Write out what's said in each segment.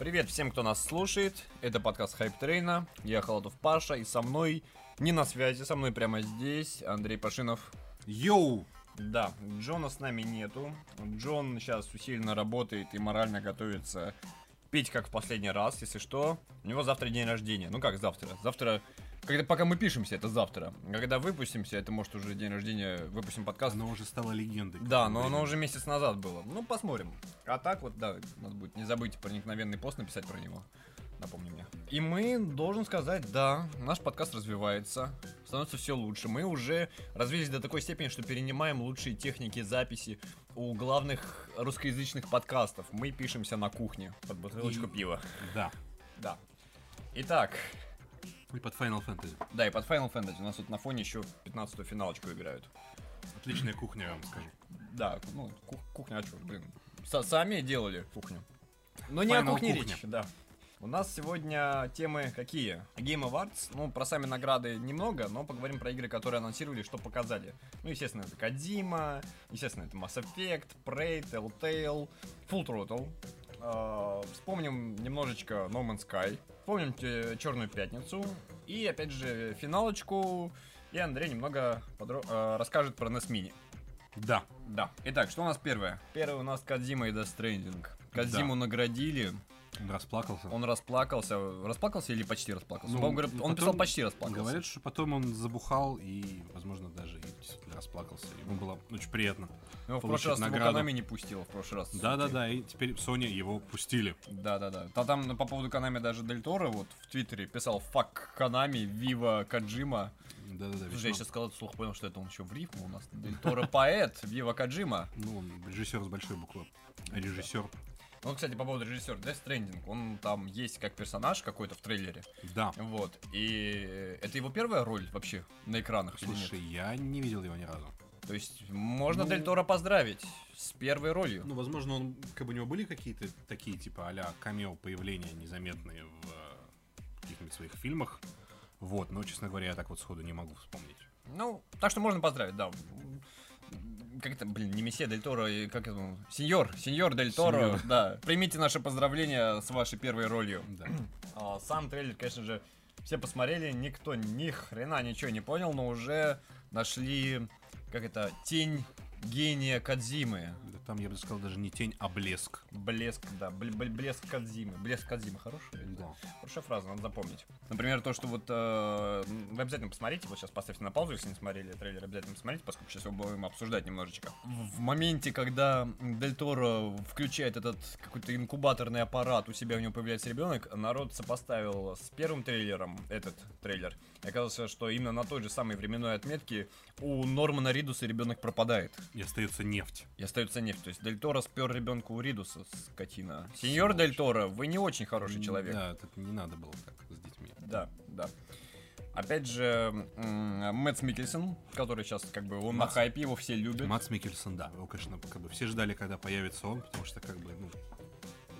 Привет всем, кто нас слушает. Это подкаст Hype Train а. Я Холодов Паша, и со мной, не на связи, со мной прямо здесь, Андрей Пашинов. Yo! Да, Джона с нами нету. Джон сейчас усиленно работает и морально готовится пить как в последний раз, если что. У него завтра день рождения. Ну как завтра? Завтра когда пока мы пишемся, это завтра. Когда выпустимся, это может уже день рождения, выпустим подкаст. Оно уже стало легендой. Да, но оно уже месяц назад было. Ну, посмотрим. А так вот, да, надо будет не забыть проникновенный пост написать про него. Напомни мне. И мы, должен сказать, да, наш подкаст развивается, становится все лучше. Мы уже развились до такой степени, что перенимаем лучшие техники записи у главных русскоязычных подкастов. Мы пишемся на кухне под бутылочку И- пива. Да. Да. Итак, И под Final Fantasy. да, и под Final Fantasy у нас тут на фоне еще 15-ю финалочку играют. Отличная кухня, я вам скажу. Да, ну, ку- кухня, а что, блин. Са- сами делали кухню. Но не о Final кухне кухня. речь, да. У нас сегодня темы какие? Game Awards. Ну, про сами награды немного, но поговорим про игры, которые анонсировали, что показали. Ну, естественно, это Кадима, естественно, это Mass Effect, Prey, Telltale, Full Throttle. А, Вспомним немножечко No Man's Sky. Вспомним Черную Пятницу. И, опять же, финалочку. И Андрей немного подро- а, расскажет про NES Mini. Да. Да. Итак, что у нас первое? Первое у нас Кадзима и Death Stranding. Кадзиму наградили, Он расплакался. он расплакался. Расплакался или почти расплакался? Ну, По-моему, говорят, он писал почти расплакался. Говорят, что потом он забухал и, возможно, даже и расплакался. Ему было очень приятно. Ну, в получить прошлый раз его награду. Канами не пустила, в прошлый раз. Да-да-да, и теперь Sony его пустили. Да-да-да. А там по поводу Канами даже Дель Торо вот в Твиттере писал «Фак Канами, Вива Каджима». Да-да-да. Слушай, я сейчас сказал это вслух, понял, что это он еще в рифму у нас. Дель Торо поэт, Вива Каджима. Ну, он режиссер с большой буквы. Режиссер. Ну, кстати, по поводу режиссера Death Stranding, он там есть как персонаж какой-то в трейлере. Да. Вот. И это его первая роль вообще на экранах или нет? Слушай, я не видел его ни разу. То есть можно Ну- Дель Торо поздравить с первой ролью. Ну, возможно, он, как бы у него были какие-то такие, типа, а-ля камео появления незаметные в э, каких-нибудь своих фильмах. Вот, но, честно говоря, я так вот сходу не могу вспомнить. Ну, так что можно поздравить, да. Как это, блин, не месье Дель Торо, и как это, сеньор, сеньор Дель Торо, Сеньор. да. Примите наше поздравление с вашей первой ролью. Да. А, сам трейлер, конечно же, все посмотрели, никто ни хрена ничего не понял, но уже нашли, как это, тень гения Кадзимы. Там, я бы сказал, даже не тень, а блеск. Блеск, да, бл- бл- блеск Кадзимы. Блеск Кадзимы, хорошая? Да. Хорошая фраза, надо запомнить. Например, то, что вот э, вы обязательно посмотрите, вот сейчас поставьте на паузу, если не смотрели трейлер, обязательно посмотрите, поскольку сейчас его будем обсуждать немножечко. В, в моменте, когда Дель Торо включает этот какой-то инкубаторный аппарат, у себя у него появляется ребенок, народ сопоставил с первым трейлером этот трейлер. Оказалось, что именно на той же самой временной отметке у Нормана Ридуса ребенок пропадает. И остается нефть. И остается нефть. То есть Дель Торо спер ребенка у Ридуса, скотина. Сеньор Дель Торо, вы не очень хороший человек. Да, это не надо было так с детьми. Да, да. Опять же, м, Мэтт Микельсон, который сейчас как бы он на Мэтс- хайпе, его все любят. Мац Микельсон, да. Его, конечно, как бы все ждали, когда появится он, потому что, как бы, ну,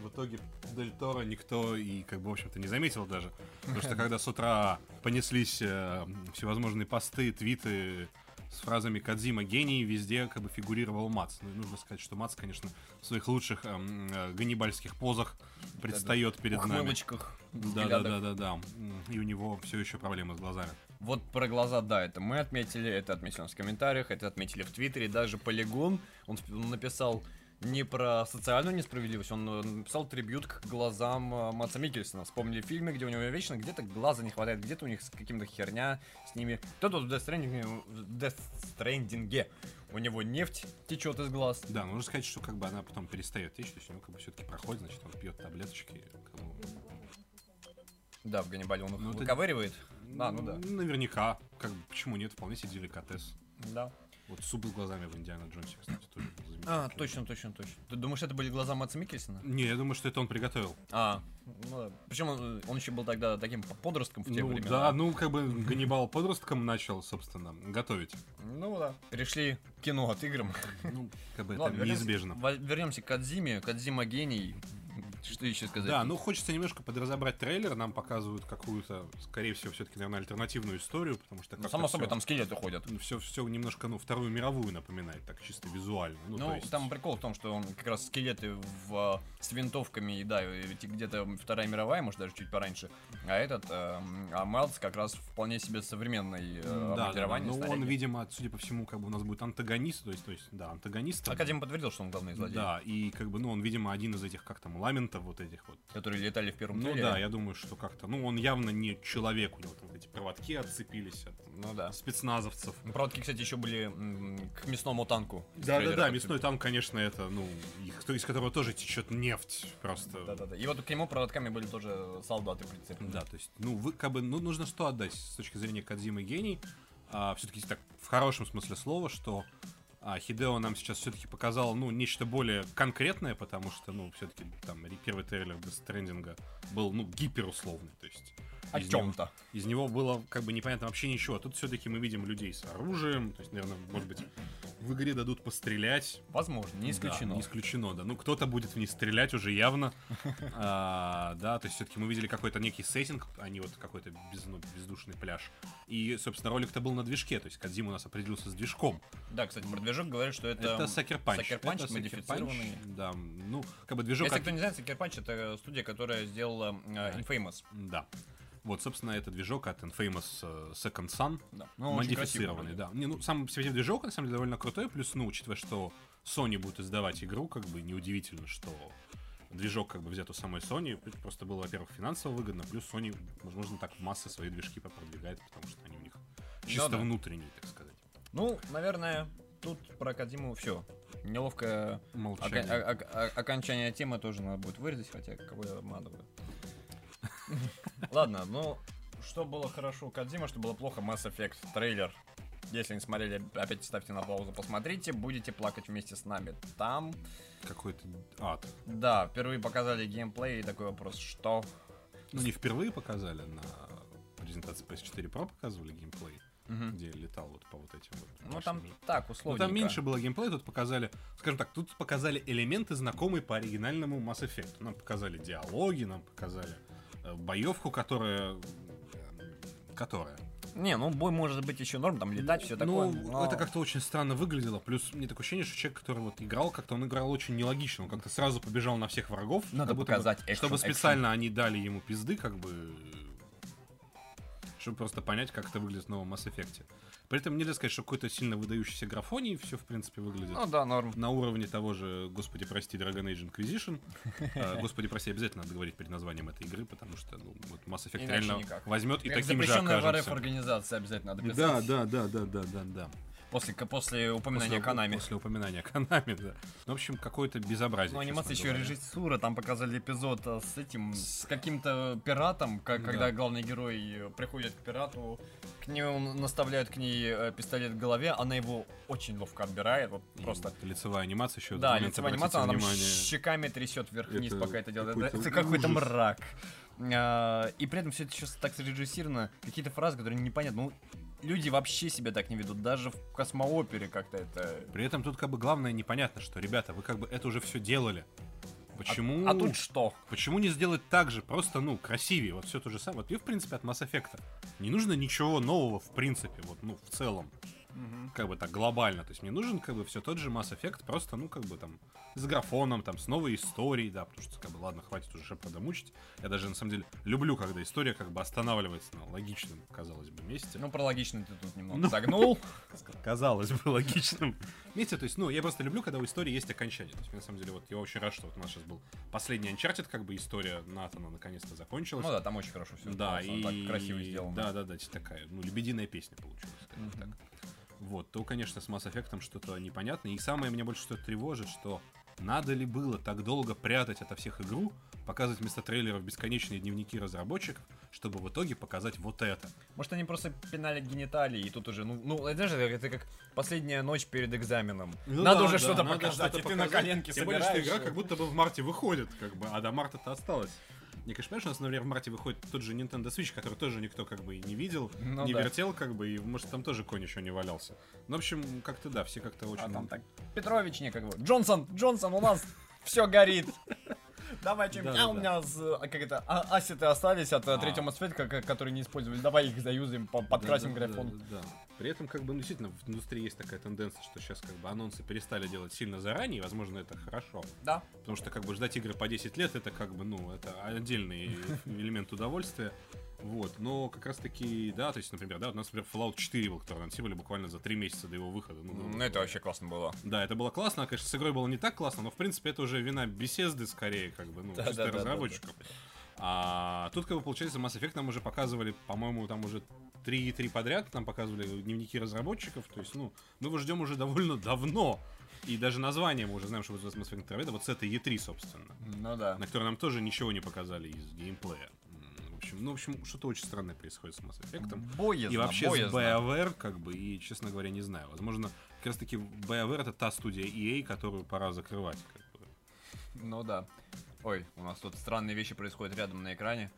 в итоге Дель Торо никто и, как бы, в общем-то, не заметил даже. Потому что, когда с утра понеслись э, всевозможные посты, твиты с фразами Кадзима гений, везде как бы фигурировал Мац. Ну, и нужно сказать, что Мац, конечно, в своих лучших эм, э, ганнибальских позах предстает перед нами. Да, да, да, да, да. И у него все еще проблемы с глазами. Вот про глаза, да, это мы отметили, это отметили в комментариях, это отметили в Твиттере, даже Полигон, он написал не про социальную несправедливость, он э, написал трибют к глазам э, Матса Микельсона. Вспомнили фильмы, где у него вечно где-то глаза не хватает, где-то у них с каким-то херня с ними. Кто тут в Death Stranding, в Death Stranding у него нефть течет из глаз. Да, нужно сказать, что как бы она потом перестает течь, то есть у него как бы все-таки проходит, значит, он пьет таблеточки. как бы, Да, в Ганнибале он их Ну, это- выковыривает. А, ну да. Наверняка. Как бы, почему нет? Вполне себе деликатес. Да. Вот суп с глазами в Индиана Джонсе, кстати, тоже был А, точно, точно, точно. Ты думаешь, это были глаза Матса Микельсона? Не, я думаю, что это он приготовил. А, ну да. Причем он, он еще был тогда таким подростком в те ну, времена. да, ну, как бы Ганнибал подростком начал, собственно, готовить. Ну да. Перешли к кино от играм. Ну, как бы это неизбежно. Вернемся к Кадзиме. Кадзима гений. Что еще сказать? Да, ну хочется немножко подразобрать трейлер. Нам показывают какую-то, скорее всего, все-таки, наверное, альтернативную историю, потому что Ну, само собой, всё- там скелеты ходят. все, все немножко, ну, Вторую мировую напоминает, так чисто визуально. Ну, Ну, есть- там прикол в том, что он как раз скелеты в, э, с винтовками, и да, ведь где-то Вторая мировая, может, даже чуть пораньше. А этот, э, а Майлз как раз вполне себе современный э, Да, да, да. обмундирование, Ну, он, видимо, судя по всему, как бы у нас будет антагонист, то есть, то есть, да, антагонист. Академ подтвердил, что он главный злодей. Да, и как бы, ну, он, видимо, один из этих, как там, ламентов вот этих вот. Которые летали в первом Ну трейлере. да, я думаю, что как-то, ну, он явно не человек, у него там эти проводки отцепились от Ну да. спецназовцев. Ну, Проводки, кстати, еще были к мясному танку. из Да, да, трейлера да, подцеп- мясной танк, конечно, это, ну, их- из которого тоже течет нефть просто. Да, да, да. И вот к нему проводками были тоже солдаты прицеплены. Да, то есть, ну, вы, как бы, ну, нужно что отдать с точки зрения Кадзимы гений. все-таки так, в хорошем смысле слова, что а, Хидео нам сейчас все-таки показал, ну, нечто более конкретное, потому что, ну, все-таки там первый трейлер Death Stranding был, ну, гиперусловный, то есть... О чем-то. Из него было, как бы, непонятно вообще ничего. Тут все-таки мы видим людей с оружием, то есть, наверное, может быть, в игре дадут пострелять. Возможно, не исключено. Да, не исключено, да. Ну, кто-то будет в них стрелять уже явно. А, да, то есть все-таки мы видели какой-то некий сеттинг, а не вот какой-то без- ну, бездушный пляж. И, собственно, ролик-то был на движке, то есть Кадзим у нас определился с движком. Да, кстати, про движок говорят, что это... Это Это Sucker модифицированный. Да, ну, как бы движок... Если от- кто не знает, Punch это студия, которая сделала э, Infamous. Да. Вот, собственно, это движок от Infamous э, Second Sun. Да. Ну, модифицированный, да. Не, ну, сам себе движок, на самом деле, довольно крутой. Плюс, ну, учитывая, что Sony будет издавать игру, как бы неудивительно, что движок как бы взят у самой Sony. Просто было, во-первых, финансово выгодно, плюс Sony, возможно, так массы свои движки попродвигает, потому что они у них чисто да. внутренние, так сказать. Ну, наверное, тут про Кадиму все. Неловкое ока- Молчание. о- о- о- окончание темы тоже надо будет вырезать, хотя кого я обманываю. Ладно, ну, что было хорошо у Кадзима, что было плохо, Mass Effect трейлер. Если не смотрели, опять ставьте на паузу, посмотрите, будете плакать вместе с нами. Там, Какой-то ад. да, впервые показали геймплей и такой вопрос, что? Ну, не впервые показали, на презентации PS4 Pro показывали геймплей, Мгм. где летал вот по вот этим вот. Ну там башням. так, Ну, условно. там меньше было геймплея, тут показали, скажем так, тут показали элементы, знакомые по оригинальному Mass Effect. Нам показали диалоги, нам показали боевку, которая... э, Которая. Не, ну бой может быть еще норм, там летать, все такое. Ну, но- это как-то очень странно выглядело. Плюс мне такое ощущение, что человек, который вот играл, как-то он играл очень нелогично. Он как-то сразу побежал на всех врагов. Надо как будто бы- показать экшен, Чтобы экшен. специально они дали ему пизды, как бы... Чтобы просто понять, как это выглядит в новом Mass Effect. При этом нельзя сказать, что какой-то сильно выдающийся графоний все, в принципе, выглядит Ну да, норм. на уровне того же, господи, прости, Dragon Age Inquisition. А, Господи, прости, обязательно надо говорить перед названием этой игры, потому что ну, вот Mass Effect Иначе реально никак. возьмет и Как таким же запрещенная в РФ окажется. организация обязательно надо Да, писать. да, да, да, да, да, да. После, после упоминания После- Канами. После упоминания Канами, да. Ну, в общем, какое-то безобразие. Ну, анимация еще говоря. режиссура, там показали эпизод а, с этим, с каким-то пиратом, как, Да. когда главный герой э, приходит к пирату, к нему наставляют к ней э, пистолет в голове, она его очень ловко отбирает, вот И просто. лицевая анимация еще. Да, лицевая анимация, она там внимание. щеками трясет вверх-вниз, пока это делает. какой-то Это какой-то мрак. А, И при этом все это сейчас так срежиссировано, какие-то фразы, которые непонятны. Ну, люди вообще себя так не ведут, даже в космоопере как-то это... При этом тут как бы главное непонятно, что, ребята, вы как бы это уже все делали. Почему? А тут что? Почему не сделать так же, просто, ну, красивее, вот все то же самое. Вот и, в принципе, от Mass Effect. Не нужно ничего нового, в принципе, вот, ну, в целом. Как бы так глобально. То есть мне нужен, как бы, все тот же Mass Effect, просто, ну, как бы там, с графоном, там, с новой историей, да, потому что, как бы, ладно, хватит уже Шепарда мучить. Я даже, на самом деле, люблю, когда история, как бы, останавливается на логичном, казалось бы, месте. Ну, про логично ты тут немного Ну. загнул. казалось бы, логичном месте. То есть, ну, я просто люблю, когда у истории есть окончание. То есть, на самом деле, вот я очень рад, что вот у нас сейчас был последний Uncharted, как бы история Натана наконец-то закончилась. Ну да, там очень хорошо все. Да, и... так красиво сделано. Да, да, да, такая, ну, лебединая песня получилась, так. Вот, то, конечно, с Mass Effect что-то непонятное. И самое меня больше что тревожит, что надо ли было так долго прятать ото всех игру, показывать вместо трейлеров бесконечные дневники разработчиков, чтобы в итоге показать вот это. Может, они просто пинали гениталии, и тут уже, ну, ну это же это как последняя ночь перед экзаменом. Ну надо да, уже да, что-то показать, что-то и ты на показать. коленке Тем более, что игра как будто бы в марте выходит, как бы, а до марта-то осталось. Мне, конечно, понимаешь, у нас, например, в марте выходит тот же Nintendo Switch, который тоже никто как бы и не видел, Ну не да. вертел, как бы, и, может, там тоже конь еще не валялся. Ну, в общем, как-то да, все как-то очень... А там так, Петрович некого. Джонсон, Джонсон, у нас все горит. Давай что-нибудь. Да, А, да, у меня с- а, как это, а- ассеты остались от э, А. третьего Mass Effect, ка- которые не использовали. Давай их заюзаем, по- подкрасим Да, графон. да, да, да. При этом, как бы, ну, действительно, в индустрии есть такая тенденция, что сейчас, как бы, анонсы перестали делать сильно заранее, и, возможно, это хорошо. Да. Потому что, как бы, ждать игры по 10 лет, это, как бы, ну, это отдельный элемент удовольствия. Вот, но как раз таки, да, то есть, например, да, у нас, например, Fallout 4 был, который анонсировали буквально за 3 месяца до его выхода. Ну, Ну, это вообще классно было. Да, это было классно, конечно, с игрой было не так классно, но, в принципе, это уже вина беседы, скорее, как бы, ну, Да, чисто да, да, разработчиков. А тут, как бы, получается, Mass Effect нам уже показывали, по-моему, там уже 3 3 подряд, нам показывали дневники разработчиков, то есть, ну, мы его ждем уже довольно давно. И даже название мы уже знаем, что будет Mass Effect Andromeda, вот с этой E3, собственно, Ну да. на которой нам тоже ничего не показали из геймплея. Общем, ну, в общем, что-то очень странное происходит с Mass Effect. Боязно, И вообще боязно. с BioWare, как бы, и, честно говоря, не знаю. Возможно, как раз таки BioWare это та студия EA, которую пора закрывать. Как бы. Ну да. Ой, у нас тут странные вещи происходят рядом на экране.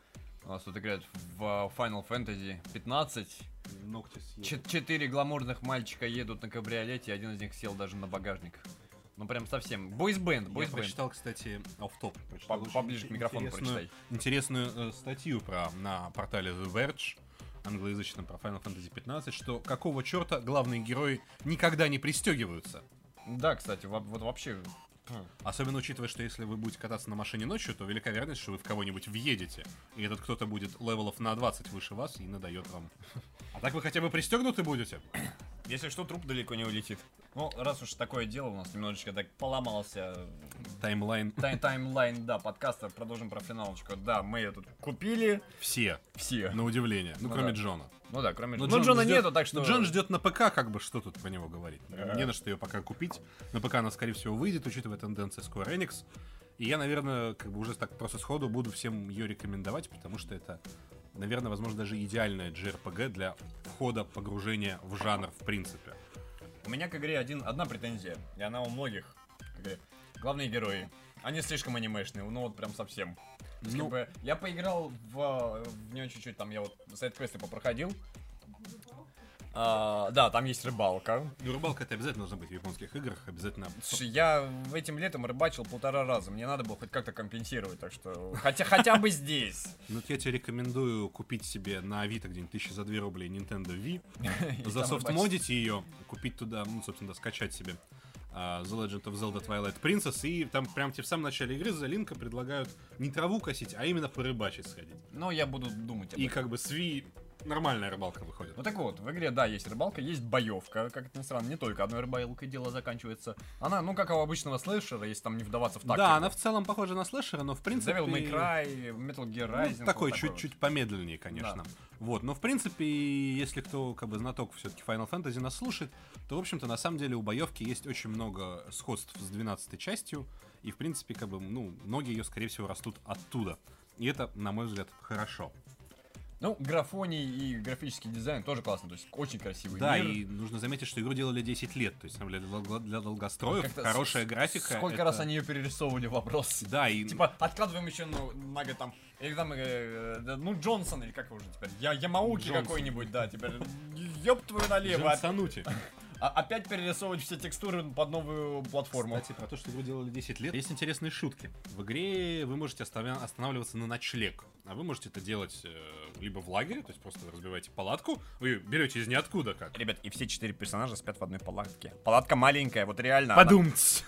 У нас тут играют в Final Fantasy 15. Ногти съели. Ч- четыре гламурных мальчика едут на кабриолете, один из них сел даже на багажник. Ну прям совсем. Бойсбенд, Я бойсбенд. прочитал, кстати, По- очень поближе к микрофону прочитай. Интересную э, статью про, на портале The Verge, англоязычном про Final Fantasy 15, что какого черта главные герои никогда не пристегиваются. Да, кстати, во- вот вообще... хм, Особенно учитывая, что если вы будете кататься на машине ночью, то велика вероятность, что вы в кого-нибудь въедете. И этот кто-то будет левелов на 20 выше вас и надает вам. А так вы хотя бы пристегнуты будете? Если что, труп далеко не улетит. Ну, раз уж такое дело у нас немножечко так поломался Timeline. time- timeline, да, подкаста, продолжим про финалочку. Да, мы ее тут купили Все, все. на удивление. Ну, Ну кроме да. Джона. Ну да, кроме Ну, Ну, Джон Джона ждет- нету, так что... Ну, Джон ждет на ПК, как бы, что тут про него говорить. Да. Не на что ее пока купить. На ПК она, скорее всего, выйдет, учитывая тенденции Square Enix. И я, наверное, как бы уже так просто сходу буду всем ее рекомендовать, потому что это, наверное, возможно, даже идеальная JRPG для входа, погружения в жанр, в принципе. У меня к игре один, одна претензия, и она у многих. Игре. Главные герои. Они слишком анимешные, ну вот прям совсем. Ну- как бы, я поиграл в, в нее чуть-чуть, там я вот сайт-квесты попроходил. А, да, там есть рыбалка. Ну, рыбалка это обязательно должна быть в японских играх, обязательно. Слушай, я этим летом рыбачил полтора раза. Мне надо было хоть как-то компенсировать, так что хотя, хотя бы здесь. Ну, я тебе рекомендую купить себе на Авито где-нибудь тысячи за 2 рубля Nintendo Wii, И засофтмодить ее, купить туда, ну, собственно, да, скачать себе а, The Legend of Zelda Twilight Princess, и там прям тебе в самом начале игры за линка предлагают не траву косить, а именно порыбачить сходить. Но я буду думать об И этом. как бы с Wii нормальная рыбалка выходит. Ну так вот, в игре, да, есть рыбалка, есть боевка, как это ни странно, не только одной рыбалкой дело заканчивается. Она, ну, как у обычного слэшера, если там не вдаваться в тактику. Да, она в целом похожа на слэшера, но в принципе... Devil May Cry, Metal Gear Ну, Rising. такой вот чуть-чуть помедленнее, конечно. Да. Вот, но в принципе, если кто как бы знаток все-таки Final Fantasy нас слушает, то, в общем-то, на самом деле у боевки есть очень много сходств с 12 частью, и, в принципе, как бы, ну, многие ее, скорее всего, растут оттуда. И это, на мой взгляд, хорошо. Ну, графоний и графический дизайн тоже классно, то есть очень красивый Да, мир. и нужно заметить, что игру делали 10 лет, то есть, для, долго- для долгостроев Как-то хорошая с- графика. Сколько это- раз они ее перерисовывали, вопрос. Да, и... Типа, откладываем еще ну, на год там, или там, э, ну, Джонсон, или как его уже теперь, Я, Ямауки какой-нибудь, да, теперь, ёб твою налево, Джон оп- Санути. А- опять перерисовывать все текстуры под новую платформу. Кстати, про то, что игру делали 10 лет, есть интересные шутки. В игре вы можете останавливаться на ночлег, а вы можете это делать э, либо в лагере, то есть просто разбиваете палатку, вы берете из ниоткуда как. Ребят, и все четыре персонажа спят в одной палатке. Палатка маленькая, вот реально. она- Подумать.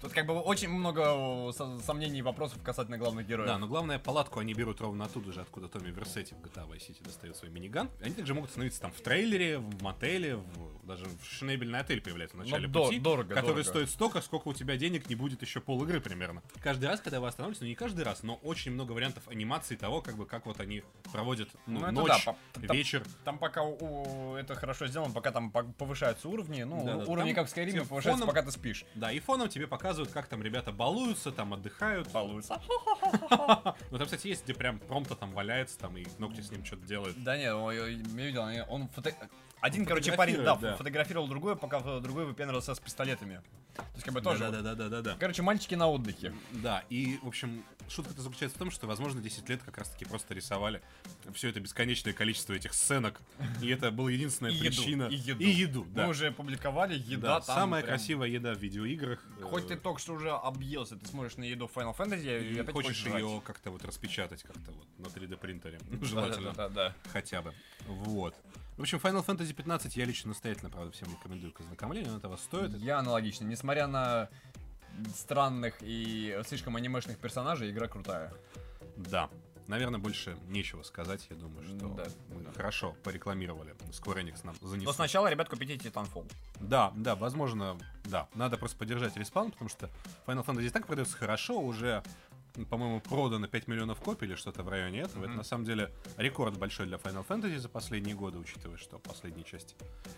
Тут как бы очень много сомнений и вопросов касательно главных героев. Да, но главное, палатку они берут ровно оттуда же, откуда Томми Версетти в GTA Vice City достает свой миниган. Они также могут становиться там в трейлере, в мотеле, в- даже в шнебельный отель появляется в начале до- пути, дорого, который дорого. стоит столько, сколько у тебя денег не будет еще пол игры примерно. Каждый раз, когда вы останавливаетесь, ну не каждый раз, но очень много вариантов анимации того, как бы как вот они проводят ну, Ну, ночь, да, по- там- вечер. Там пока у- это хорошо сделано, пока там по- повышаются уровни, ну, Да-да, уровни там как в Skyrim повышаются, фоном- пока ты спишь. Да, и фоном тебе показывают, как там ребята балуются, там отдыхают. Балуются. Ну там, кстати, есть, где прям промто там валяется, там и ногти с ним что-то делает. Да нет, я видел, он фото- Один, короче, парень, да, да. фотографировал другой, пока другой выпендривался с пистолетами. То есть, как бы тоже... вот- Да-да-да-да-да. Короче, мальчики на отдыхе. Да, и, в общем, шутка-то заключается в том, что, возможно, 10 лет как раз-таки просто рисовали все это бесконечное количество этих сценок, и это была единственная причина. и еду. И еду, да. Мы уже опубликовали еда Да, там самая красивая еда в видеоиграх. Хоть ты э, только что уже объелся, ты смотришь на еду в Final Fantasy и, опять хочешь ее как-то вот распечатать как-то вот на 3D принтере. Желательно. Да-да-да-да. Хотя бы. Вот. В общем, Final Fantasy 15 я лично настоятельно, правда, всем рекомендую к ознакомлению, он этого стоит. Я аналогично. Несмотря на странных и слишком анимешных персонажей, игра крутая. Да. Наверное, больше нечего сказать, я думаю, что Да. мы хорошо порекламировали. Square Enix нам занесли. Но сначала, ребят, купите Titanfall. Да, да, возможно, да. Надо просто поддержать респаун, потому что Final Fantasy так продается хорошо, уже, по-моему, продано 5 миллионов копий или что-то в районе этого. Это Мгм. на самом деле рекорд большой для Final Fantasy за последние годы, учитывая, что последние части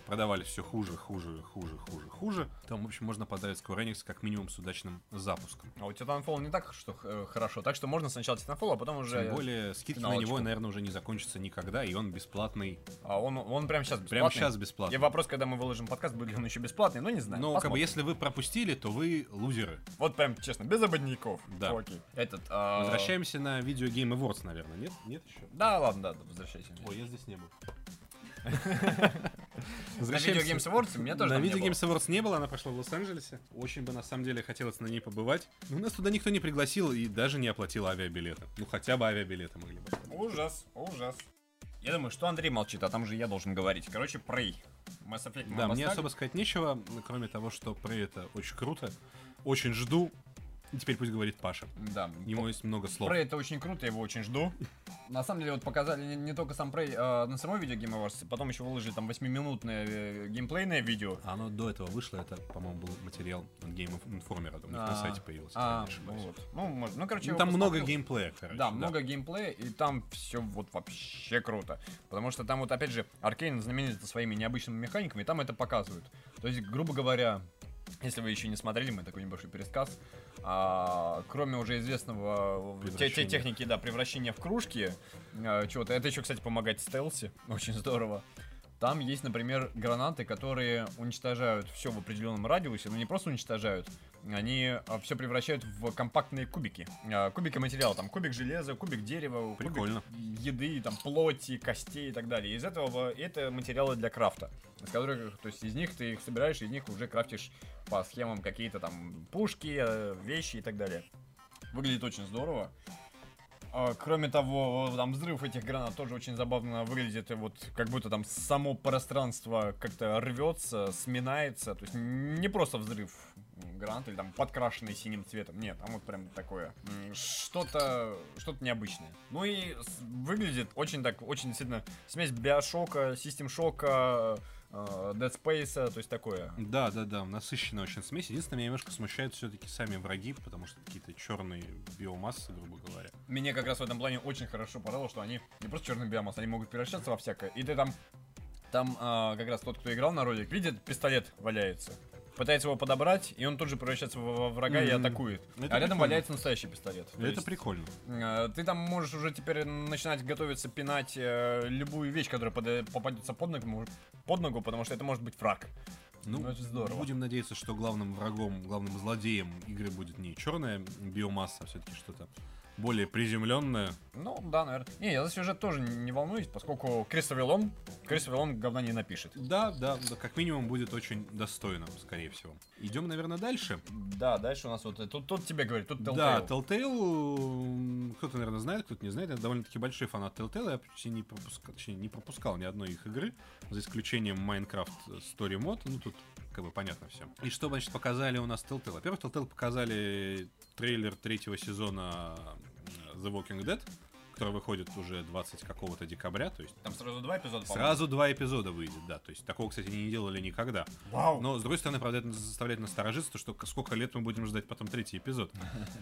продавались все хуже, хуже, хуже, хуже, хуже. Там, в общем, можно поздравить Square Enix как минимум с удачным запуском. А у Titanfall не так что э, хорошо, так что можно сначала Titanfall, а потом уже... Тем более, скидки на финалочку. него, наверное, уже не закончатся никогда, и он бесплатный. А он, он прямо сейчас бесплатный. Прямо сейчас бесплатный. И вопрос, когда мы выложим подкаст, будет ли он еще бесплатный, ну не знаю. Но, как бы, если вы пропустили, то вы лузеры. Вот прям честно, без ободников. Да. Окей. Этот, а, Возвращаемся на видео Game Awards, наверное, нет? Нет еще? Да, ладно, да, возвращайся. Ой, я здесь не был. На Video Games Awards меня тоже На Video. Games Awards не было, она прошла в Лос-Анджелесе. Очень бы на самом деле хотелось на ней побывать. Но нас туда никто не пригласил и даже не оплатил авиабилеты. Ну хотя бы авиабилеты могли бы. Ужас, ужас. Я думаю, что Андрей молчит, а там же я должен говорить. Короче, Prey. Mass Effect Да, мне особо сказать нечего, кроме того, что про это очень круто. Очень жду. Теперь пусть говорит Паша. Да. У него есть много слов. Prey это очень круто, я его очень жду. На самом деле, вот показали не, не только сам Prey а, на самой видео Game Awards, потом еще выложили там 8-минутное э, геймплейное видео. А Оно до этого вышло, это, по-моему, был материал от Game Informer, у них на А, сайте появился, А, вот. Ну, может, ну, короче, Ну, там много геймплея, короче. Да, много геймплея, и там все вот вообще круто. Потому что там вот, опять же, Аркейн знаменит своими необычными механиками, и там это показывают. То есть, грубо говоря, если вы еще не смотрели, мы такой небольшой пересказ, а, кроме уже известного те, те техники, да, превращения в кружки, а, чего-то, это еще, кстати, помогает в стелсе, очень здорово. Там есть, например, гранаты, которые уничтожают все в определенном радиусе, но не просто уничтожают, они все превращают в компактные кубики. А, Кубики материала, там кубик железа, кубик дерева, Прикольно. кубик еды, там плоти, костей и так далее. Из этого это материалы для крафта, из которых, то есть из них ты их собираешь, из них уже крафтишь по схемам какие-то там пушки, э, вещи и так далее. Выглядит очень здорово. А, Кроме того, там взрыв этих гранат тоже очень забавно выглядит, и вот как будто там само пространство как-то рвется, сминается, то есть не просто взрыв гранат или там подкрашенный синим цветом, нет, там вот прям такое, что-то, что-то необычное. Ну и выглядит очень так, очень действительно смесь биошока, систем шока, э, Dead Space, то есть такое. Да, да, да, насыщенная очень смесь. Единственное, меня немножко смущают все-таки сами враги, потому что какие-то черные биомассы, грубо говоря. Меня как раз в этом плане очень хорошо порадовало, что они не просто черный биомасс, они могут превращаться во всякое. И ты там, там а, как раз тот, кто играл на ролик, видит, пистолет валяется. Пытается его подобрать, и он тут же превращается во во врага и Мгм. атакует. Это а рядом прикольно. валяется настоящий пистолет. То это есть, прикольно. э, Ты там можешь уже теперь начинать готовиться пинать э, любую вещь, которая пода- попадется под ногу, под ногу, потому что это может быть враг. Ну, Ну, это здорово. будем надеяться, что главным врагом, главным злодеем игры будет не черная биомасса, а все-таки что-то более приземленное. Ну, да, наверное. Не, я за сюжет тоже не волнуюсь, поскольку Кристофер Вилон, Кристофер Вилон говна не напишет. Да, да, да, как минимум будет очень достойно, скорее всего. Идем, наверное, дальше. Да, дальше у нас вот... э, Тут, тут тебе говорит, тут Да, Telltale. Telltale, м, кто-то, наверное, знает, кто-то не знает. Я довольно-таки большой фанат Telltale. Я почти не пропускал, точнее, не пропускал ни одной их игры, за исключением Minecraft Story Mode. Ну, тут как бы понятно все. И что, значит, показали у нас Telltale? Во-первых, Telltale показали трейлер третьего сезона э, The Walking Dead, который выходит уже 20 какого-то декабря, то есть Там сразу два эпизода, сразу два эпизода выйдет, да. То есть такого, кстати, не делали никогда. Вау! Но, с другой стороны, правда, это заставляет насторожиться, то, что сколько лет мы будем ждать потом третий эпизод.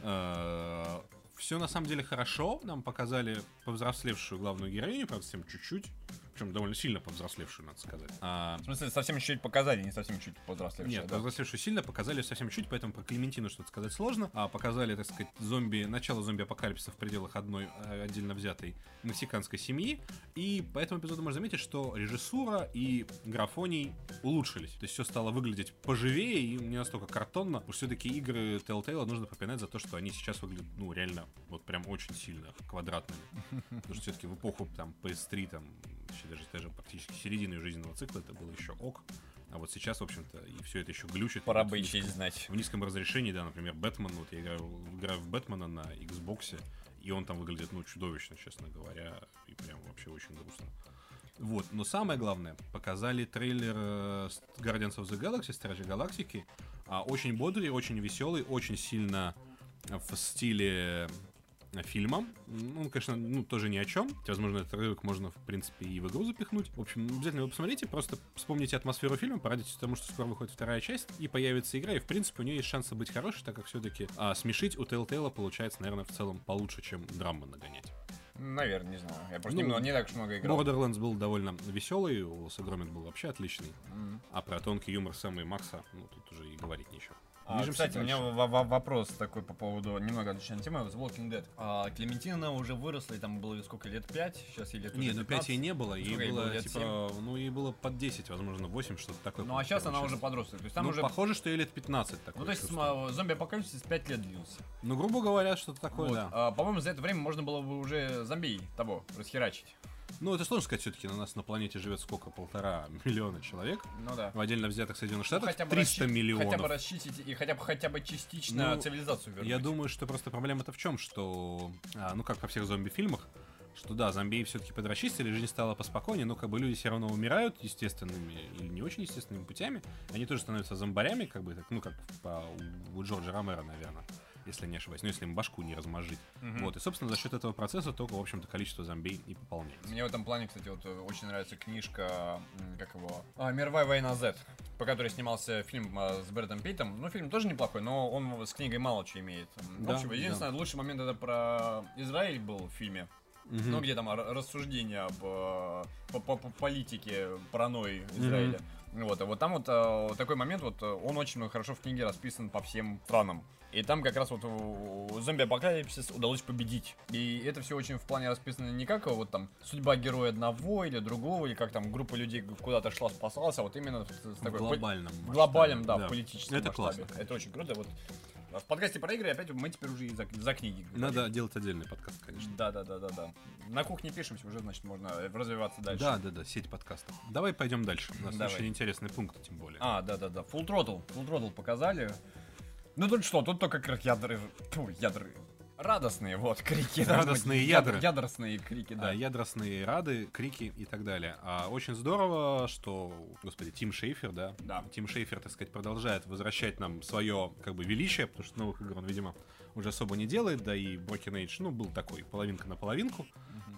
Все на самом деле хорошо. Нам показали повзрослевшую главную героиню, правда, совсем чуть-чуть. Причем довольно сильно повзрослевшую, надо сказать. А, В смысле, совсем чуть-чуть показали, не совсем чуть повзрослевшие. нет, да? повзрослевшую сильно, показали совсем чуть, поэтому про Клементину что-то сказать сложно. А показали, так сказать, зомби, начало зомби-апокалипсиса в пределах одной э, отдельно взятой мексиканской семьи. И по этому эпизоду можно заметить, что режиссура и графоний улучшились. То есть все стало выглядеть поживее и не настолько картонно. Потому что все-таки игры Telltale нужно попинать за то, что они сейчас выглядят, ну, реально, вот прям очень сильно квадратными. Потому что все-таки в эпоху там PS3, там, еще даже, даже практически середины жизненного цикла это было еще ок. А вот сейчас, в общем-то, и все это еще глючит. Пора Вот бы честь знать. в низком разрешении, да, например, Бэтмен, вот я играю, играю в Бэтмена на Xbox, и он там выглядит, ну, чудовищно, честно говоря, и прям вообще очень грустно. Вот, но самое главное, показали трейлер э, Guardians of the Galaxy, Стражи Галактики, а, очень бодрый, очень веселый, очень сильно в стиле фильма. Ну, он, конечно, ну, тоже ни о чем. Возможно, этот рывок можно, в принципе, и в игру запихнуть. В общем, обязательно его посмотрите, просто вспомните атмосферу фильма, порадуйтесь тому, что скоро выходит вторая часть, и появится игра, и, в принципе, у нее есть шансы быть хорошей, так как все-таки а, смешить у Telltale получается, наверное, в целом получше, чем драмы нагонять. Наверное, не знаю. Я просто Ну, немного- не так уж много играл. Borderlands был довольно веселый, у Уоллеса Громит был вообще отличный, Мгм. а про тонкий юмор Сэма и Макса, ну, тут уже и говорить нечего. А, кстати, у меня дальше. во- во- вопрос такой по поводу немного отличной темы. The Walking Dead. А, Клементина уже выросла, и там было сколько, лет 5? Сейчас ей лет Не, ну 5 ей 15. не было, ей Сколько ей было, было, лет типа, ну, ей было под 10, возможно, 8, что-то такое. Ну а сейчас она уже подросток. То есть там ну, уже... похоже, что ей лет 15 такой. Ну, то есть сма- зомби-апокалипсис 5 лет длился. Ну, грубо говоря, что-то такое, Вот. да. А, по-моему, за это время можно было бы уже зомби того расхерачить. Ну, это сложно сказать, все-таки на нас на планете живет сколько? Полтора миллиона человек. Ну да. В отдельно взятых Соединенных Штатах хотя бы 300 расчи- миллионов. Хотя бы расчистить и хотя бы хотя бы частично Ну, цивилизацию вернуть. Я думаю, что просто проблема-то в чем, что, а, ну, как во всех зомби-фильмах, что да, зомби все-таки подрасчистили, жизнь стала поспокойнее, но как бы люди все равно умирают естественными или не очень естественными путями. Они тоже становятся зомбарями, как бы, так, ну, как по, у Джорджа Ромера, наверное, если не ошибаюсь. Ну, если им башку не размозжить. Мгм. Вот, и, собственно, за счет этого процесса только, в общем-то, количество зомби и пополняется. Мне в этом плане, кстати, вот э, очень нравится книжка, как его, а, «Мировая война Z», по которой снимался фильм а, с Брэдом Питтом. Ну, фильм тоже неплохой, но он с книгой мало чего имеет. Да, общем, единственное, лучший момент это про Израиль был в фильме. Мгм. Ну, где там рассуждения об э, по, по- по политике паранойи Израиля. Вот, а вот там вот э, такой момент, вот э, он очень хорошо в книге расписан по всем странам. И там как раз вот зомби-апокалипсис удалось победить. И это все очень в плане расписано не как вот там судьба героя одного или другого, или как там группа людей куда-то шла, спасалась, а вот именно с, В такой по- глобальном в глобальном, да, в политическом Это масштабе. классно. Это очень круто. Вот а в подкасте про игры опять мы теперь уже и за, за книги. говорим. Надо делать отдельный подкаст, конечно. Да, да, да, да, да. На кухне пишемся, уже, значит, можно развиваться дальше. Да, да, да, сеть подкастов. Давай пойдем дальше. У нас Давай. очень интересный пункт, тем более. А, да, да, да. Full Throttle. Full Throttle показали. Ну тут что, тут только как ядры. Фу, ядры. Радостные, вот, крики. Радостные Яд- ядры. Ядростные крики, да. А, ядростные рады, крики и так далее. А, очень здорово, что, господи, Тим Шейфер, да? Да. Тим Шейфер, так сказать, продолжает возвращать нам свое, как бы, величие, потому что новых игр он, видимо, уже особо не делает, да и Broken Age, ну, был такой, половинка на половинку,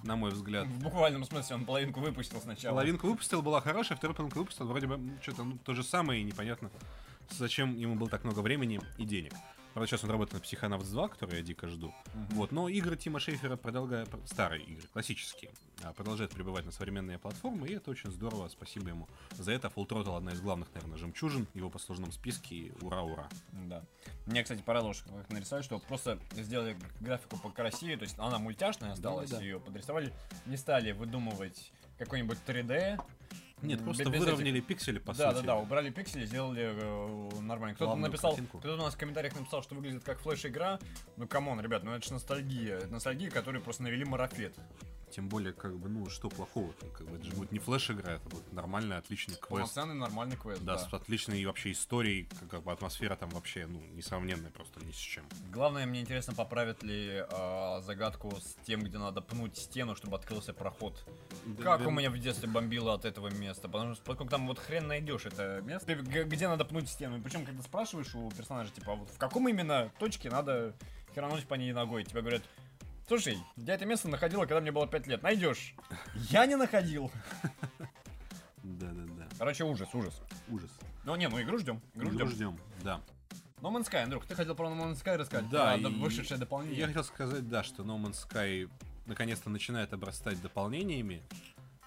на мой взгляд. В буквальном смысле он половинку выпустил сначала. Половинку выпустил, была хорошая, вторую половинку выпустил, вроде бы что-то ну, то же самое, и непонятно, зачем ему было так много времени и денег. Правда, сейчас он работает на Psychonauts 2, который я дико жду. Мгм. Вот, но игры Тима Шейфера продолжают, старые игры, классические, а, продолжают прибывать на современные платформы, и это очень здорово, спасибо ему за это. Full Throttle одна из главных, наверное, жемчужин его послужном списке, и ура-ура. Да. Мне, кстати, порадовало, что как нарисовали, что просто сделали графику покрасивее, то есть она мультяшная осталась, Да-да-да. ее подрисовали, не стали выдумывать какой-нибудь 3D. Нет, просто без этих- выровняли пиксели, по да, сути. да, да, убрали пиксели, сделали э, нормально. Кто-то написал, кто-то у нас в комментариях написал, что выглядит как флеш-игра. Ну, come on, ребят, ну это же ностальгия. Ностальгия, которую просто навели марафет. Тем более, как бы, ну, что плохого-то? Как бы, это же будет не флеш-игра, это будет нормальный, отличный квест. Полноценный нормальный квест, Да, да. с отличной вообще историей, как, бы атмосфера там вообще, ну, несравненная просто ни с чем. Главное, мне интересно, поправят ли э, загадку с тем, где надо пнуть стену, чтобы открылся проход. Как Да, у меня в детстве бомбило от этого места, потому что поскольку там вот хрен найдешь это место, где надо пнуть стену. Причем, когда спрашиваешь у персонажа, типа, а вот в каком именно точке надо херануть по ней ногой, тебе говорят, слушай, я это место находила, когда мне было 5 лет, найдешь. Я не находил. Да, да, да. Короче, ужас, ужас. Ужас. Ну не, ну игру ждем. Игру Игру ждем. ждем, да. No Man's Sky, Андрюх, ты хотел про No Man's Sky рассказать? Да, про до- и- вышедшее дополнение. Я хотел сказать, да, что No Man's Sky наконец-то начинает обрастать дополнениями.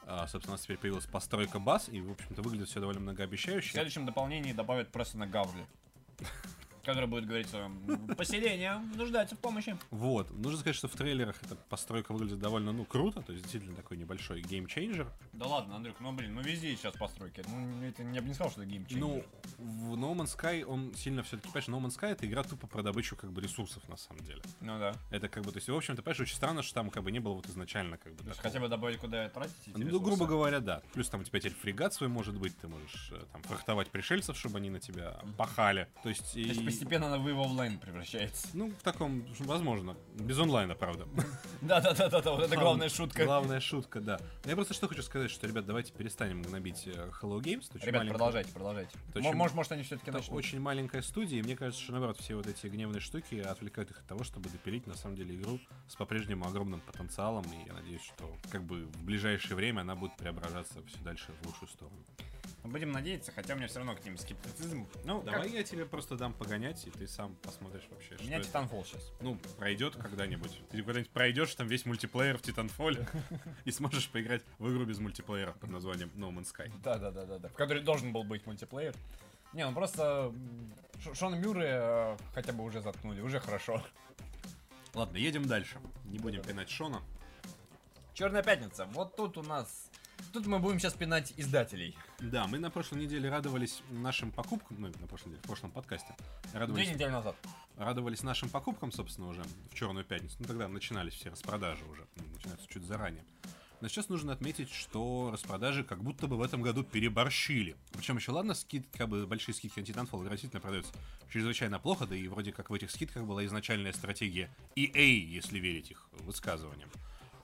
А, собственно, у нас теперь появилась постройка баз, и, в общем-то, выглядит все довольно В многообещающе. следующем дополнении добавят Престона Гарви. Который будет говорить, что поселение нуждается в помощи. Вот. Нужно сказать, что в трейлерах эта постройка выглядит довольно, ну, круто, то есть действительно такой небольшой game changer. Да ладно, Андрюх, ну блин, ну везде сейчас постройки. Ну, это я бы не сказал, что это game changer. Ну, в No Man's Sky он сильно все-таки, понимаешь, No Man's Sky это игра тупо про добычу как бы ресурсов на самом деле. ну да. Это как бы, то есть, в общем-то, понимаешь, очень странно, что там как бы не было вот изначально как бы То есть хотя бы добавить, куда тратить Ну, ресурсы. грубо говоря, да. Плюс там у тебя теперь фрегат свой может быть, ты можешь э, там фрахтовать пришельцев, чтобы они на тебя пахали. То есть, То есть и- постепенно она в EVE Online превращается. Ну, в таком, возможно. Без онлайна, правда. Да-да-да-да, вот это главная шутка. Главная шутка, да. Но я просто что хочу сказать, что, ребят, давайте перестанем гнобить э, Hello Games. Ребят, продолжайте, продолжайте. Может, может, они все-таки начнут. очень маленькая студия, и мне кажется, что наоборот все вот эти гневные штуки отвлекают их от того, чтобы допилить на самом деле игру с по-прежнему огромным потенциалом, и я надеюсь, что как бы в ближайшее время она будет преображаться все дальше в лучшую сторону. Будем надеяться, хотя у меня все равно к ним скептицизм. Ну, как- Давай я тебе просто дам погонять, и ты сам посмотришь вообще, У меня это. Titanfall сейчас. Ну, пройдет когда-нибудь. Ты когда-нибудь пройдешь там весь мультиплеер в Titanfall и сможешь поиграть в игру без мультиплеера под названием No Man's Sky. Да, да, да, да, да. В которой должен был быть мультиплеер. Не, ну просто м, Ш- Шона Мюрре э, хотя бы уже заткнули, уже хорошо. Ладно, едем дальше. Не будем пинать Шона. Черная пятница. Вот тут у нас. Тут мы будем сейчас пинать издателей. Да, мы на прошлой неделе радовались нашим покупкам, ну, на прошлой неделе, в прошлом подкасте, Две радовались, недели назад. радовались нашим покупкам, собственно, уже в Черную Пятницу. Ну, тогда начинались все распродажи уже, ну, начинаются чуть заранее. Но сейчас нужно отметить, что распродажи как будто бы в этом году переборщили. Причем еще ладно, скид, как бы большие скидки на Titanfall действительно продаются чрезвычайно плохо, да и вроде как в этих скидках была изначальная стратегия EA, если верить их высказываниям.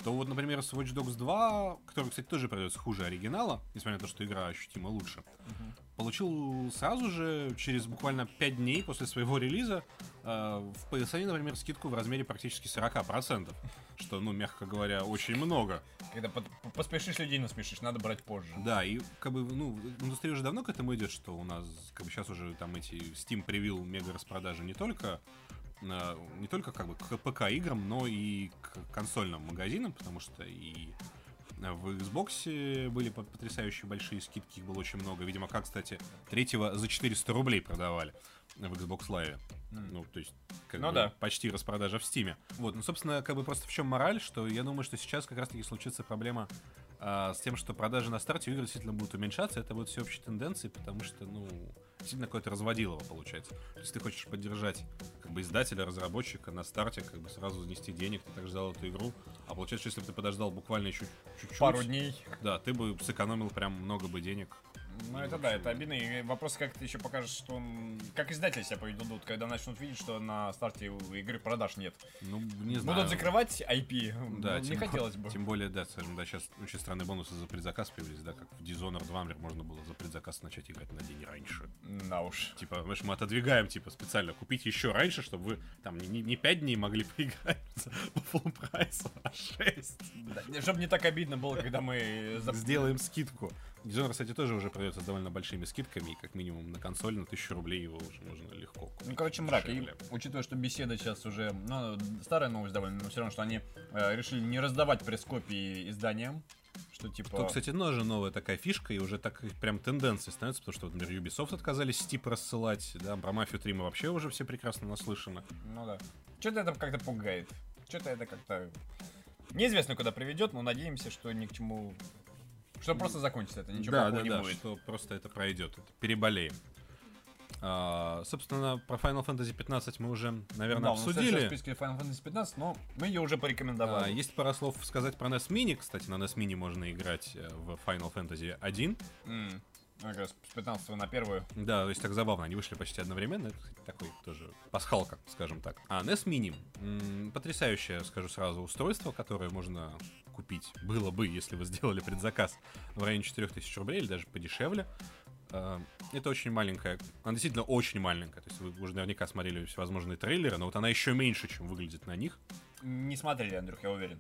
То вот, например, с Watch Dogs 2, который, кстати, тоже продается хуже оригинала, несмотря на то, что игра ощутимо лучше, получил сразу же, через буквально 5 дней после своего релиза, э, в PSN, например, скидку в размере практически 40%, что, ну, мягко говоря, очень много. Когда под- поспешишь людей насмешишь, надо брать позже. Да, и как бы, ну, индустрия уже давно к этому идет, что у нас, как бы сейчас уже там эти Steam привил мега распродажи не только не только как бы к ПК играм, но и к консольным магазинам, потому что и в Xbox были по- потрясающие большие скидки, их было очень много. Видимо, как, кстати, третьего за 400 рублей продавали в Xbox Live. Ну, то есть, как Ну бы, да. почти распродажа в Стиме. Вот, ну, собственно, как бы просто в чем мораль, что я думаю, что сейчас как раз-таки случится проблема а, с тем, что продажи на старте игр действительно будут уменьшаться, это будет всеобщей тенденцией, потому что, ну, действительно какое-то разводилово получается. То есть ты хочешь поддержать как бы издателя, разработчика на старте, как бы сразу занести денег, ты так ждал эту игру, а получается, если бы ты подождал буквально еще чуть-чуть, Пару дней. да, ты бы сэкономил прям много бы денег. Ну это да, это обидно. И вопрос, как ты еще покажешь, что он... Как издатели себя поведут, когда начнут видеть, что на старте игры продаж нет. Ну, не знаю. Будут закрывать IP. Да, Ну, не хотелось бы. Тем более, да, скажем, да, сейчас очень странные бонусы за предзаказ появились, да, как в Dishonored 2, например, можно было за предзаказ начать играть на день раньше. Да уж. Типа, знаешь, мы отодвигаем, типа, специально купить еще раньше, чтобы вы там не, не 5 дней могли поиграть по full прайсу, а 6. Чтобы не так обидно было, когда мы... Сделаем скидку. Dishonored, кстати, тоже уже продается с довольно большими скидками, и как минимум на консоль на 1000 рублей его уже можно легко купить. Ну, короче, мрак. И Дешевле. учитывая, что беседа сейчас уже, ну, старая новость довольно, но все равно, что они э, решили не раздавать пресс-копии изданиям, что типа... То, кстати, тоже новая такая фишка, и уже так и прям тенденция становится, потому что, вот, например, Ubisoft отказались Steep рассылать, да, про Мафию 3 мы вообще уже все прекрасно наслышаны. Ну да. Что-то это как-то пугает. Что-то это как-то... Неизвестно, куда приведет, но надеемся, что ни к чему... Что просто закончится это, ничего да, да, не да, будет. что просто это пройдет, это переболеем. А, собственно, про Final Fantasy 15 мы уже, наверное, Да, обсудили. в списке Final Fantasy 15, но мы ее уже А, порекомендовали. есть пара слов сказать про NES Mini. Кстати, на NES Mini можно играть э, в Final Fantasy 1. М, ну, как раз с 15 на первую. Да, то есть так забавно, они вышли почти одновременно, это кстати, такой тоже пасхалка, скажем так. А NES Mini, м, потрясающее, скажу сразу, устройство, которое можно купить, было бы, если вы сделали предзаказ в районе 4000 рублей или даже подешевле. А, Это очень маленькая, она действительно очень маленькая, то есть вы уже наверняка смотрели всевозможные трейлеры, но вот она еще меньше, чем выглядит на них. Не смотрели, Андрюх, я уверен.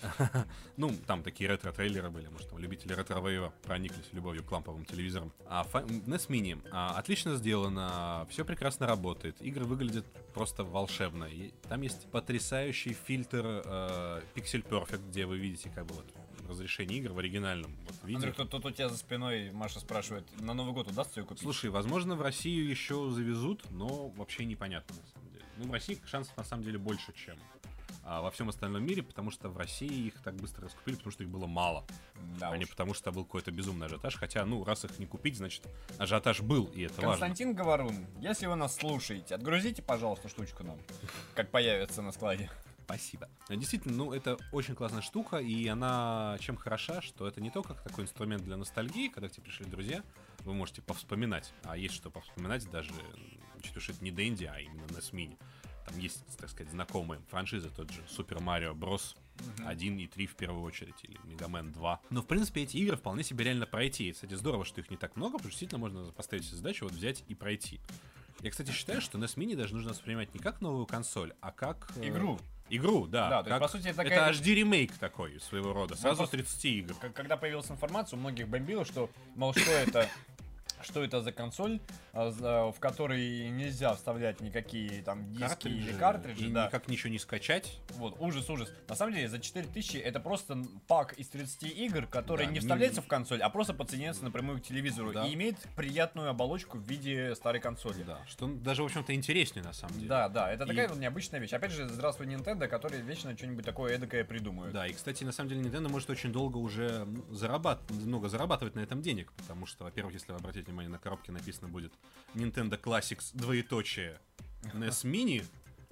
Ну, там такие ретро-трейлеры были, может, там любители ретро-вейва прониклись любовью к ламповым телевизорам. А NES Mini а, отлично сделано, все прекрасно работает, игры выглядят просто волшебно. И там есть потрясающий фильтр э, Pixel Perfect, где вы видите как бы вот разрешении игр в оригинальном вот, виде. Андрей, тут, тут у тебя за спиной Маша спрашивает, на Новый год удастся ее купить? Слушай, возможно, в Россию еще завезут, но вообще непонятно на самом деле. Ну, в России шансов на самом деле больше, чем во всем остальном мире, потому что в России их так быстро раскупили, потому что их было мало, да а не уж. потому что был какой-то безумный ажиотаж. Хотя, ну, раз их не купить, значит, ажиотаж был, и это важно. Константин Говорун, если вы нас слушаете, отгрузите, пожалуйста, штучку нам, как появится на складе. Спасибо. А, Действительно, ну, это очень классная штука, и она чем хороша, что это не только такой инструмент для ностальгии, когда к тебе пришли друзья, вы можете повспоминать, а есть что повспоминать даже, учитывая, что это не Дэнди, а именно NES Mini. Есть, так сказать, знакомые франшизы, тот же Супер Марио Брос 1 и 3 в первую очередь, или Мегамен 2. Но, в принципе, эти игры вполне себе реально пройти. И, кстати, здорово, что их не так много, потому что действительно можно поставить себе задачу вот взять и пройти. Я, кстати, считаю, что NES Mini даже нужно воспринимать не как новую консоль, а как... э, Игру. Игру, да. Да, то есть, как- по сути, это это такая- HD ремейк такой своего рода. Сразу просто- 30 игр. Когда появилась информация, у многих бомбило, что, мол, что это, что это за консоль, а, за- в которой нельзя вставлять никакие там диски или картриджи, и да. никак ничего не скачать. Вот, ужас, ужас. На самом деле, за 4000 это просто пак из 30 игр, которые Да, не не- вставляются в консоль, а просто подсоединяются напрямую к телевизору Да. и имеет приятную оболочку в виде старой консоли. Да, что даже, в общем-то, интереснее на самом деле. Да, да, это И- такая вот необычная вещь. Опять же, здравствуй, Nintendo, которые вечно что-нибудь такое эдакое придумают. Да, и, кстати, на самом деле Nintendo может очень долго уже м, зарабат... много зарабатывать на этом денег, потому что, во-первых, если вы обратите внимание, на коробке написано будет Nintendo Classics двоеточие NES Mini,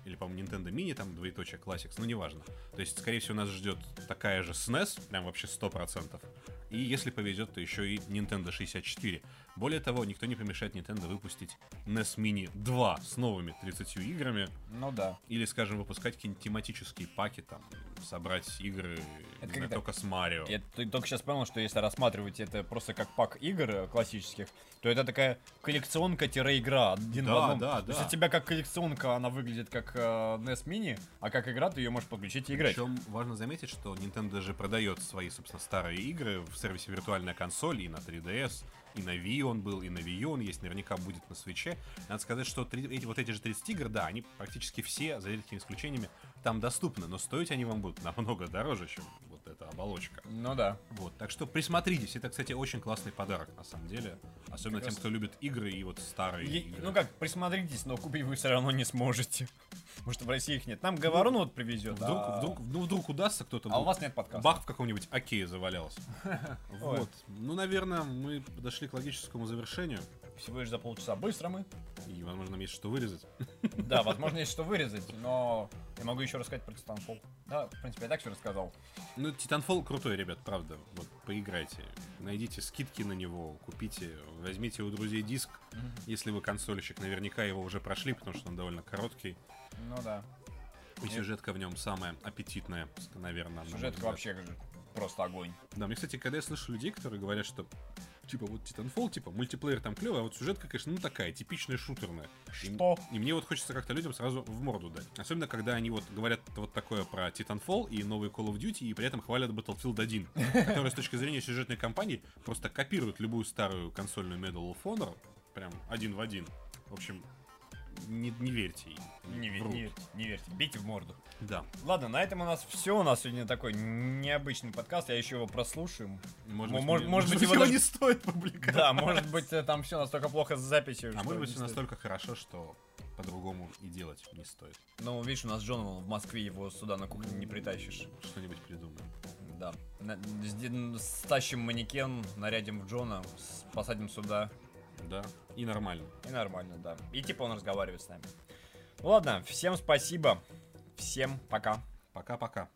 или, по-моему, Nintendo Mini, там двоеточие Classics, ну, неважно. То есть, скорее всего, нас ждет такая же SNES, прям вообще 100%. И если повезет, то еще и Nintendo 64. Более того, никто не помешает Nintendo выпустить NES Mini 2 с новыми 30 играми, Ну да. или, скажем, выпускать какие-нибудь тематические паки, там, собрать игры, Это знаю, только с Марио. Я только сейчас понял, что если рассматривать это просто как пак игр э, классических, то это такая коллекционка-игра один Да, в одном. да, То есть да. у тебя как коллекционка она выглядит как э, NES Mini, а как игра ты ее можешь подключить и играть. Причем важно заметить, что Nintendo даже продает свои, собственно, старые игры в сервисе виртуальная консоль и на 3DS, и на Wii он был, и на Wii он есть, наверняка будет на свече. Надо сказать, что три- эти, вот эти же 30 игр, да, они практически все, за редкими исключениями, там доступны, но стоить они вам будут намного дороже, чем вот эта оболочка. Ну да. Вот, так что присмотритесь, это, кстати, очень классный подарок, на самом деле. Особенно Как тем, раз- кто любит игры и вот старые Е- игры. ну как, присмотритесь, но купить вы все равно не сможете. Что в России их нет. Нам Говорун вот привезет. Вдруг, а... вдруг, ну, вдруг удастся кто-то... а у вас нет подкаста. Бах в каком-нибудь окее завалялся. Вот. Ну, наверное, мы подошли к логическому завершению. Всего лишь за полчаса. Быстро мы. И, возможно, есть что вырезать. Да, возможно, есть что вырезать, но я могу еще рассказать про Titanfall. Да, в принципе, я так все рассказал. Ну, Titanfall крутой, ребят, правда. Вот, поиграйте. Найдите скидки на него, купите, возьмите у друзей диск. Если вы консольщик, наверняка его уже прошли, потому что он довольно короткий. Ну да. И сюжетка в нем самая аппетитная, наверное. Сюжетка вообще просто огонь. Да, мне, кстати, когда я слышу людей, которые говорят, что типа вот Titanfall, типа мультиплеер там клевый, а вот сюжетка, конечно, ну такая, типичная шутерная. И- Что? И, мне вот хочется как-то людям сразу в морду дать. Особенно, когда они вот говорят вот такое про Titanfall и новый Call of Duty, и при этом хвалят Battlefield 1, который с точки зрения сюжетной кампании просто копирует любую старую консольную Medal of Honor, прям один в один. В общем, не, не верьте им. Не, ве- не верьте, не верьте, бейте в морду. Да. Ладно, на этом у нас все. У нас сегодня такой необычный подкаст. Я еще его прослушаю. Может Мо- быть, мож- не- может быть, его даже- не стоит публиковать. Да, может быть, э, там все настолько плохо с записью. А может быть, все настолько хорошо, что по-другому и делать не стоит. Ну, видишь, у нас Джон он в Москве, его сюда на кухню не притащишь. Что-нибудь придумаем. Да. Стащим манекен, нарядим в Джона, посадим сюда. Да, и нормально. И нормально, да. И типа он разговаривает с нами. Ну ладно, всем спасибо. Всем пока. Пока-пока.